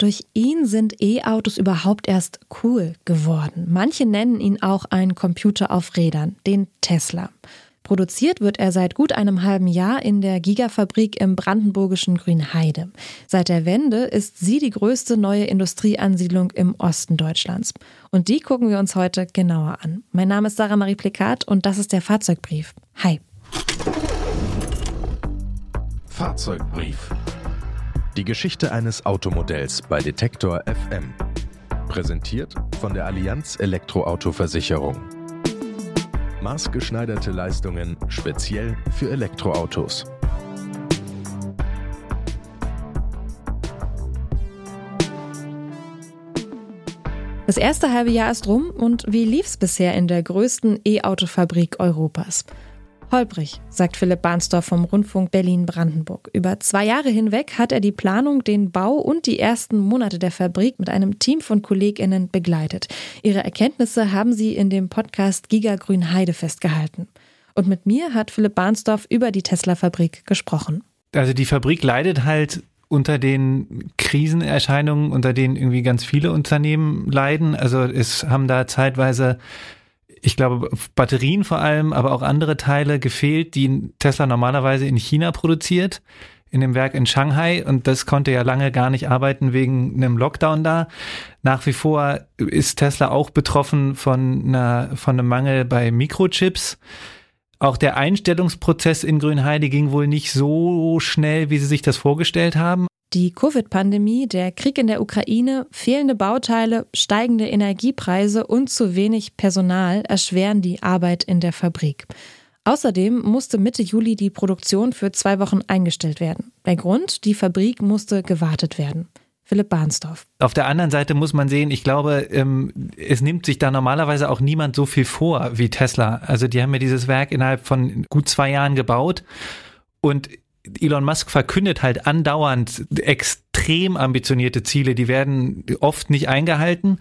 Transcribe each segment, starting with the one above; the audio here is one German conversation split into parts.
Durch ihn sind E-Autos überhaupt erst cool geworden. Manche nennen ihn auch einen Computer auf Rädern, den Tesla. Produziert wird er seit gut einem halben Jahr in der Gigafabrik im brandenburgischen Grünheide. Seit der Wende ist sie die größte neue Industrieansiedlung im Osten Deutschlands. Und die gucken wir uns heute genauer an. Mein Name ist Sarah Marie Plikat und das ist der Fahrzeugbrief. Hi. Fahrzeugbrief. Die Geschichte eines Automodells bei Detektor FM. Präsentiert von der Allianz Elektroauto-Versicherung. Maßgeschneiderte Leistungen speziell für Elektroautos. Das erste halbe Jahr ist rum und wie lief's bisher in der größten E-Auto-Fabrik Europas? Holprig, sagt Philipp Bahnsdorf vom Rundfunk Berlin-Brandenburg. Über zwei Jahre hinweg hat er die Planung, den Bau und die ersten Monate der Fabrik mit einem Team von KollegInnen begleitet. Ihre Erkenntnisse haben sie in dem Podcast Giga Grün Heide festgehalten. Und mit mir hat Philipp Bahnsdorf über die Tesla-Fabrik gesprochen. Also die Fabrik leidet halt unter den Krisenerscheinungen, unter denen irgendwie ganz viele Unternehmen leiden. Also es haben da zeitweise ich glaube, Batterien vor allem, aber auch andere Teile gefehlt, die Tesla normalerweise in China produziert, in dem Werk in Shanghai. Und das konnte ja lange gar nicht arbeiten wegen einem Lockdown da. Nach wie vor ist Tesla auch betroffen von, einer, von einem Mangel bei Mikrochips. Auch der Einstellungsprozess in Grünheide ging wohl nicht so schnell, wie sie sich das vorgestellt haben. Die Covid-Pandemie, der Krieg in der Ukraine, fehlende Bauteile, steigende Energiepreise und zu wenig Personal erschweren die Arbeit in der Fabrik. Außerdem musste Mitte Juli die Produktion für zwei Wochen eingestellt werden. Der Grund, die Fabrik musste gewartet werden. Philipp Bahnsdorf. Auf der anderen Seite muss man sehen, ich glaube, ähm, es nimmt sich da normalerweise auch niemand so viel vor wie Tesla. Also die haben ja dieses Werk innerhalb von gut zwei Jahren gebaut. Und Elon Musk verkündet halt andauernd extrem ambitionierte Ziele, die werden oft nicht eingehalten.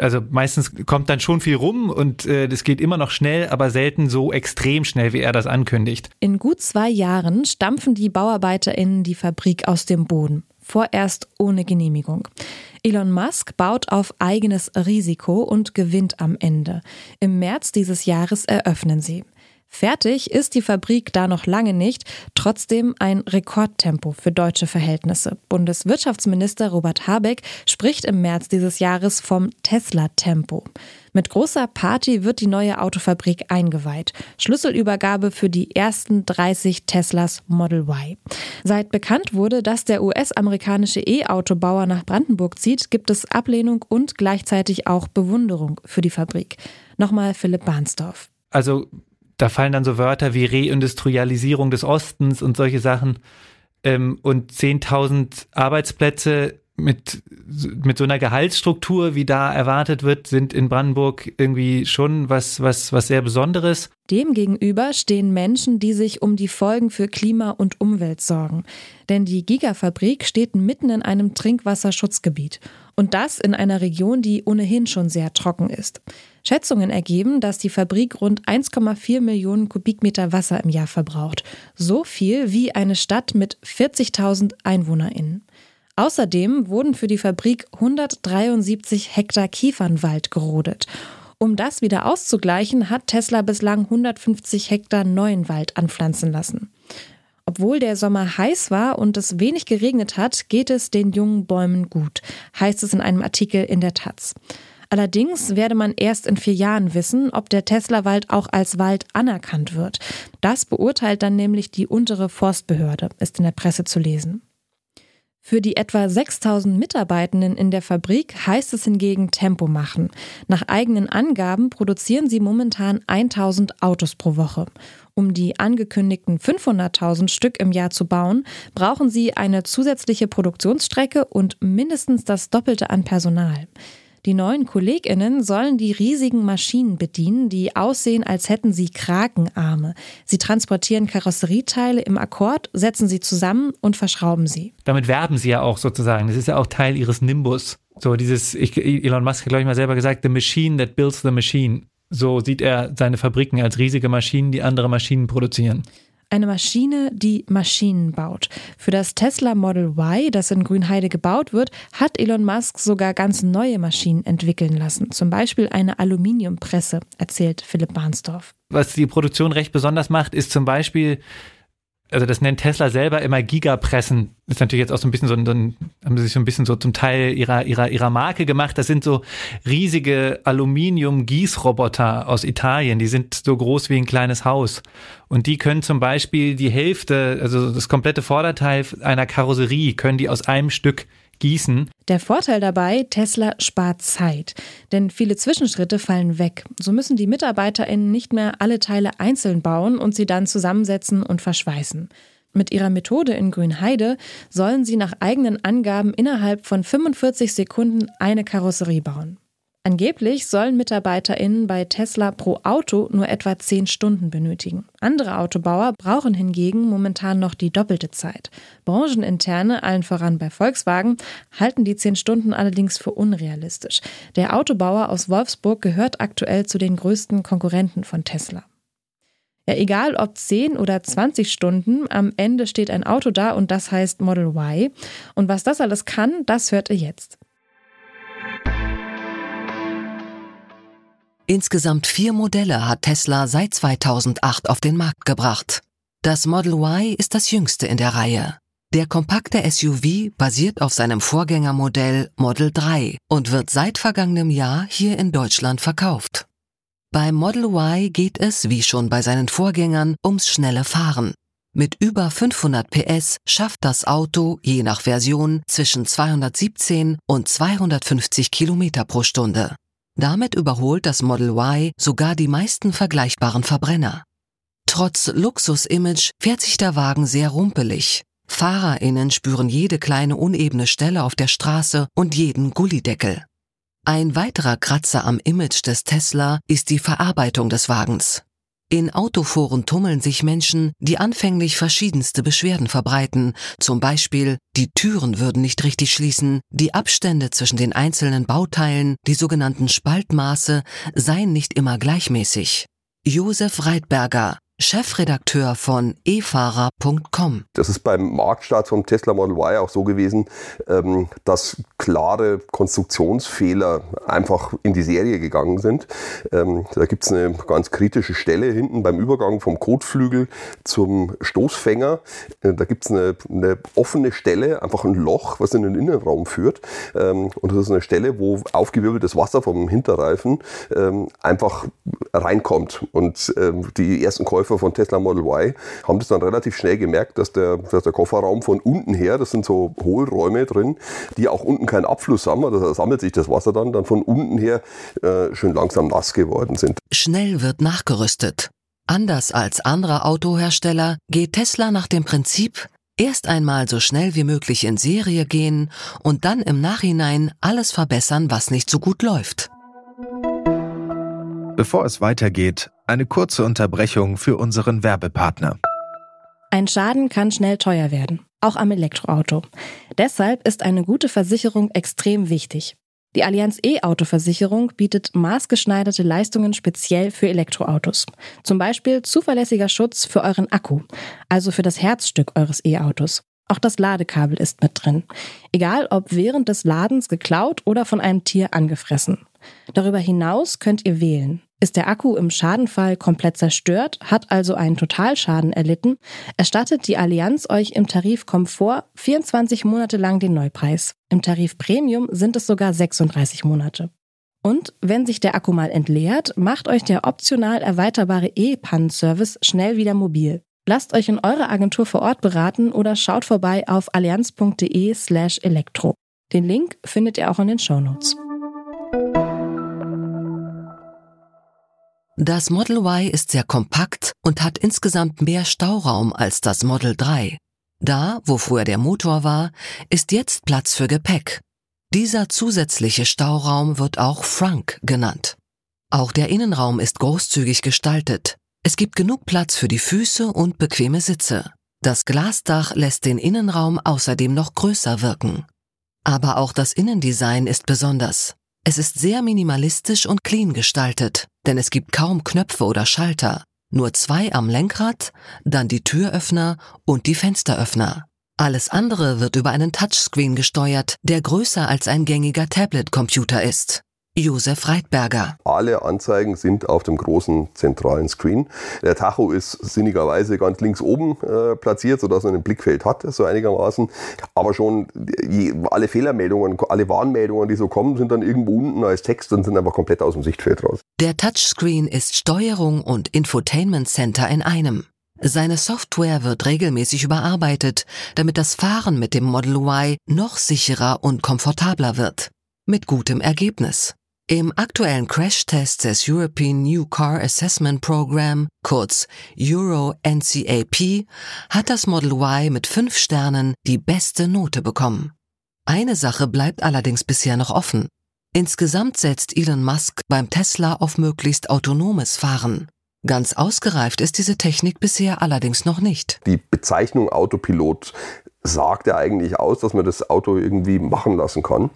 Also meistens kommt dann schon viel rum und äh, das geht immer noch schnell, aber selten so extrem schnell, wie er das ankündigt. In gut zwei Jahren stampfen die BauarbeiterInnen die Fabrik aus dem Boden. Vorerst ohne Genehmigung. Elon Musk baut auf eigenes Risiko und gewinnt am Ende. Im März dieses Jahres eröffnen sie. Fertig ist die Fabrik da noch lange nicht, trotzdem ein Rekordtempo für deutsche Verhältnisse. Bundeswirtschaftsminister Robert Habeck spricht im März dieses Jahres vom Tesla-Tempo. Mit großer Party wird die neue Autofabrik eingeweiht. Schlüsselübergabe für die ersten 30 Teslas Model Y. Seit bekannt wurde, dass der US-amerikanische E-Autobauer nach Brandenburg zieht, gibt es Ablehnung und gleichzeitig auch Bewunderung für die Fabrik. Nochmal Philipp Bahnsdorf. Also da fallen dann so Wörter wie Reindustrialisierung des Ostens und solche Sachen. Ähm, und 10.000 Arbeitsplätze mit, mit so einer Gehaltsstruktur, wie da erwartet wird, sind in Brandenburg irgendwie schon was, was, was sehr Besonderes. Demgegenüber stehen Menschen, die sich um die Folgen für Klima und Umwelt sorgen. Denn die Gigafabrik steht mitten in einem Trinkwasserschutzgebiet. Und das in einer Region, die ohnehin schon sehr trocken ist. Schätzungen ergeben, dass die Fabrik rund 1,4 Millionen Kubikmeter Wasser im Jahr verbraucht. So viel wie eine Stadt mit 40.000 EinwohnerInnen. Außerdem wurden für die Fabrik 173 Hektar Kiefernwald gerodet. Um das wieder auszugleichen, hat Tesla bislang 150 Hektar neuen Wald anpflanzen lassen. Obwohl der Sommer heiß war und es wenig geregnet hat, geht es den jungen Bäumen gut, heißt es in einem Artikel in der Taz. Allerdings werde man erst in vier Jahren wissen, ob der Tesla-Wald auch als Wald anerkannt wird. Das beurteilt dann nämlich die untere Forstbehörde, ist in der Presse zu lesen. Für die etwa 6000 Mitarbeitenden in der Fabrik heißt es hingegen Tempo machen. Nach eigenen Angaben produzieren sie momentan 1000 Autos pro Woche. Um die angekündigten 500.000 Stück im Jahr zu bauen, brauchen sie eine zusätzliche Produktionsstrecke und mindestens das Doppelte an Personal. Die neuen KollegInnen sollen die riesigen Maschinen bedienen, die aussehen, als hätten sie Krakenarme. Sie transportieren Karosserieteile im Akkord, setzen sie zusammen und verschrauben sie. Damit werben sie ja auch sozusagen. Das ist ja auch Teil ihres Nimbus. So dieses, ich, Elon Musk hat, glaube ich, mal selber gesagt, the machine that builds the machine. So sieht er seine Fabriken als riesige Maschinen, die andere Maschinen produzieren. Eine Maschine, die Maschinen baut. Für das Tesla Model Y, das in Grünheide gebaut wird, hat Elon Musk sogar ganz neue Maschinen entwickeln lassen. Zum Beispiel eine Aluminiumpresse, erzählt Philipp Barnsdorf. Was die Produktion recht besonders macht, ist zum Beispiel also das nennt Tesla selber immer Gigapressen. Ist natürlich jetzt auch so ein bisschen so ein, so ein haben sie sich so ein bisschen so zum Teil ihrer, ihrer, ihrer Marke gemacht. Das sind so riesige Aluminium-Gießroboter aus Italien. Die sind so groß wie ein kleines Haus. Und die können zum Beispiel die Hälfte, also das komplette Vorderteil einer Karosserie, können die aus einem Stück gießen. Der Vorteil dabei, Tesla spart Zeit, denn viele Zwischenschritte fallen weg. So müssen die MitarbeiterInnen nicht mehr alle Teile einzeln bauen und sie dann zusammensetzen und verschweißen. Mit ihrer Methode in Grünheide sollen sie nach eigenen Angaben innerhalb von 45 Sekunden eine Karosserie bauen. Angeblich sollen MitarbeiterInnen bei Tesla pro Auto nur etwa 10 Stunden benötigen. Andere Autobauer brauchen hingegen momentan noch die doppelte Zeit. Brancheninterne, allen voran bei Volkswagen, halten die 10 Stunden allerdings für unrealistisch. Der Autobauer aus Wolfsburg gehört aktuell zu den größten Konkurrenten von Tesla. Ja, egal ob 10 oder 20 Stunden, am Ende steht ein Auto da und das heißt Model Y. Und was das alles kann, das hört ihr jetzt. Insgesamt vier Modelle hat Tesla seit 2008 auf den Markt gebracht. Das Model Y ist das jüngste in der Reihe. Der kompakte SUV basiert auf seinem Vorgängermodell Model 3 und wird seit vergangenem Jahr hier in Deutschland verkauft. Beim Model Y geht es, wie schon bei seinen Vorgängern, ums schnelle Fahren. Mit über 500 PS schafft das Auto je nach Version zwischen 217 und 250 Kilometer pro Stunde. Damit überholt das Model Y sogar die meisten vergleichbaren Verbrenner. Trotz Luxus-Image fährt sich der Wagen sehr rumpelig. FahrerInnen spüren jede kleine unebene Stelle auf der Straße und jeden Gullideckel. Ein weiterer Kratzer am Image des Tesla ist die Verarbeitung des Wagens. In Autoforen tummeln sich Menschen, die anfänglich verschiedenste Beschwerden verbreiten, zum Beispiel die Türen würden nicht richtig schließen, die Abstände zwischen den einzelnen Bauteilen, die sogenannten Spaltmaße, seien nicht immer gleichmäßig. Josef Reitberger, Chefredakteur von efahrer.com. Das ist beim Marktstart vom Tesla Model Y auch so gewesen, ähm, dass klare Konstruktionsfehler einfach in die Serie gegangen sind. Ähm, da gibt es eine ganz kritische Stelle hinten beim Übergang vom Kotflügel zum Stoßfänger. Äh, da gibt es eine, eine, offene Stelle, einfach ein Loch, was in den Innenraum führt. Ähm, und das ist eine Stelle, wo aufgewirbeltes Wasser vom Hinterreifen einfach reinkommt. Und die ersten Käufer Käufer von Tesla Model Y haben das dann relativ schnell gemerkt, dass der, dass der Kofferraum von unten her, das sind so Hohlräume drin, die auch unten keinen Abfluss haben, also da sammelt sich das Wasser dann, dann von unten her äh, schön langsam nass geworden sind. Schnell wird nachgerüstet. Anders als andere Autohersteller geht Tesla nach dem Prinzip, erst einmal so schnell wie möglich in Serie gehen und dann im Nachhinein alles verbessern, was nicht so gut läuft. Bevor es weitergeht, eine kurze Unterbrechung für unseren Werbepartner. Ein Schaden kann schnell teuer werden, auch am Elektroauto. Deshalb ist eine gute Versicherung extrem wichtig. Die Allianz E-Auto-Versicherung bietet maßgeschneiderte Leistungen speziell für Elektroautos. Zum Beispiel zuverlässiger Schutz für euren Akku, also für das Herzstück eures E-Autos. Auch das Ladekabel ist mit drin. Egal ob während des Ladens geklaut oder von einem Tier angefressen. Darüber hinaus könnt ihr wählen. Ist der Akku im Schadenfall komplett zerstört, hat also einen Totalschaden erlitten, erstattet die Allianz euch im Tarif Komfort 24 Monate lang den Neupreis. Im Tarif Premium sind es sogar 36 Monate. Und wenn sich der Akku mal entleert, macht euch der optional erweiterbare E-Pannenservice schnell wieder mobil. Lasst euch in eurer Agentur vor Ort beraten oder schaut vorbei auf allianz.de slash elektro. Den Link findet ihr auch in den Shownotes. Das Model Y ist sehr kompakt und hat insgesamt mehr Stauraum als das Model 3. Da, wo früher der Motor war, ist jetzt Platz für Gepäck. Dieser zusätzliche Stauraum wird auch Frunk genannt. Auch der Innenraum ist großzügig gestaltet. Es gibt genug Platz für die Füße und bequeme Sitze. Das Glasdach lässt den Innenraum außerdem noch größer wirken. Aber auch das Innendesign ist besonders. Es ist sehr minimalistisch und clean gestaltet, denn es gibt kaum Knöpfe oder Schalter. Nur zwei am Lenkrad, dann die Türöffner und die Fensteröffner. Alles andere wird über einen Touchscreen gesteuert, der größer als ein gängiger Tablet-Computer ist. Josef Reitberger. Alle Anzeigen sind auf dem großen zentralen Screen. Der Tacho ist sinnigerweise ganz links oben äh, platziert, sodass man ein Blickfeld hat, so einigermaßen. Aber schon je, alle Fehlermeldungen, alle Warnmeldungen, die so kommen, sind dann irgendwo unten als Text und sind einfach komplett aus dem Sichtfeld raus. Der Touchscreen ist Steuerung und Infotainment Center in einem. Seine Software wird regelmäßig überarbeitet, damit das Fahren mit dem Model Y noch sicherer und komfortabler wird. Mit gutem Ergebnis. Im aktuellen Crash-Test des European New Car Assessment Program, kurz Euro NCAP, hat das Model Y mit fünf Sternen die beste Note bekommen. Eine Sache bleibt allerdings bisher noch offen. Insgesamt setzt Elon Musk beim Tesla auf möglichst autonomes Fahren. Ganz ausgereift ist diese Technik bisher allerdings noch nicht. Die Bezeichnung Autopilot sagt ja eigentlich aus, dass man das Auto irgendwie machen lassen kann.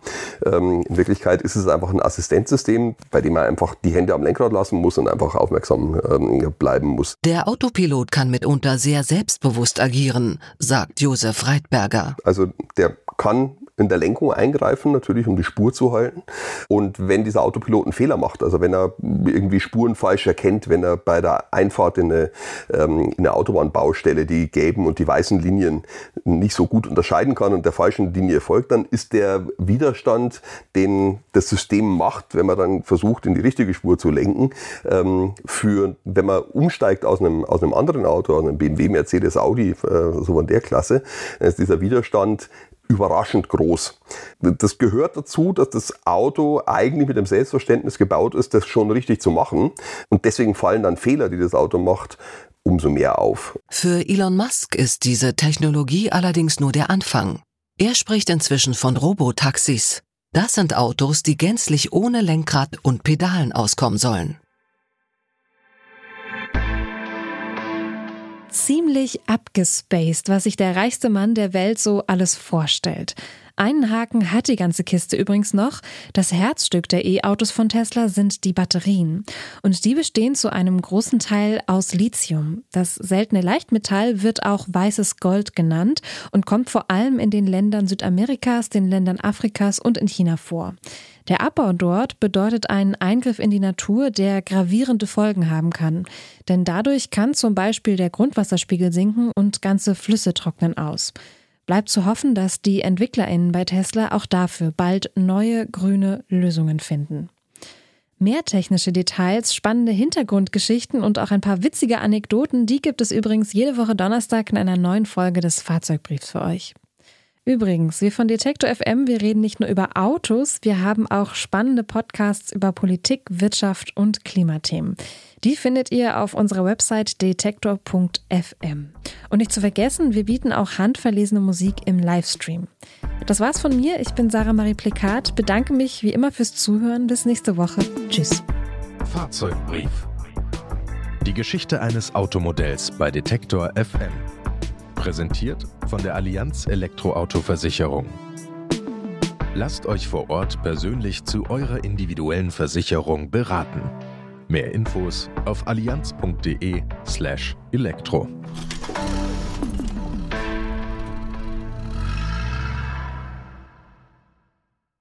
Ähm, in Wirklichkeit ist es einfach ein Assistenzsystem, bei dem man einfach die Hände am Lenkrad lassen muss und einfach aufmerksam ähm, bleiben muss. Der Autopilot kann mitunter sehr selbstbewusst agieren, sagt Josef Reitberger. Also der kann in der Lenkung eingreifen, natürlich, um die Spur zu halten. Und wenn dieser Autopilot einen Fehler macht, also wenn er irgendwie Spuren falsch erkennt, wenn er bei der Einfahrt in eine, ähm, in eine Autobahnbaustelle die gelben und die weißen Linien nicht so gut unterscheiden kann und der falschen Linie folgt, dann ist der Widerstand, den das System macht, wenn man dann versucht, in die richtige Spur zu lenken, ähm, für, wenn man umsteigt aus einem, aus einem anderen Auto, aus einem BMW, Mercedes, Audi, äh, so von der Klasse, ist dieser Widerstand überraschend groß. Das gehört dazu, dass das Auto eigentlich mit dem Selbstverständnis gebaut ist, das schon richtig zu machen. Und deswegen fallen dann Fehler, die das Auto macht, umso mehr auf. Für Elon Musk ist diese Technologie allerdings nur der Anfang. Er spricht inzwischen von Robotaxis. Das sind Autos, die gänzlich ohne Lenkrad und Pedalen auskommen sollen. Ziemlich abgespaced, was sich der reichste Mann der Welt so alles vorstellt. Einen Haken hat die ganze Kiste übrigens noch. Das Herzstück der E-Autos von Tesla sind die Batterien. Und die bestehen zu einem großen Teil aus Lithium. Das seltene Leichtmetall wird auch weißes Gold genannt und kommt vor allem in den Ländern Südamerikas, den Ländern Afrikas und in China vor. Der Abbau dort bedeutet einen Eingriff in die Natur, der gravierende Folgen haben kann. Denn dadurch kann zum Beispiel der Grundwasserspiegel sinken und ganze Flüsse trocknen aus. Bleibt zu hoffen, dass die EntwicklerInnen bei Tesla auch dafür bald neue grüne Lösungen finden. Mehr technische Details, spannende Hintergrundgeschichten und auch ein paar witzige Anekdoten, die gibt es übrigens jede Woche Donnerstag in einer neuen Folge des Fahrzeugbriefs für euch. Übrigens, wir von Detektor FM, wir reden nicht nur über Autos, wir haben auch spannende Podcasts über Politik, Wirtschaft und Klimathemen. Die findet ihr auf unserer Website detektor.fm. Und nicht zu vergessen, wir bieten auch handverlesene Musik im Livestream. Das war's von mir. Ich bin Sarah Marie Plikat. Bedanke mich wie immer fürs Zuhören. Bis nächste Woche. Tschüss. Fahrzeugbrief. Die Geschichte eines Automodells bei Detektor FM. Präsentiert von der Allianz Elektroauto-Versicherung. Lasst euch vor Ort persönlich zu eurer individuellen Versicherung beraten. Mehr Infos auf allianz.de/elektro. slash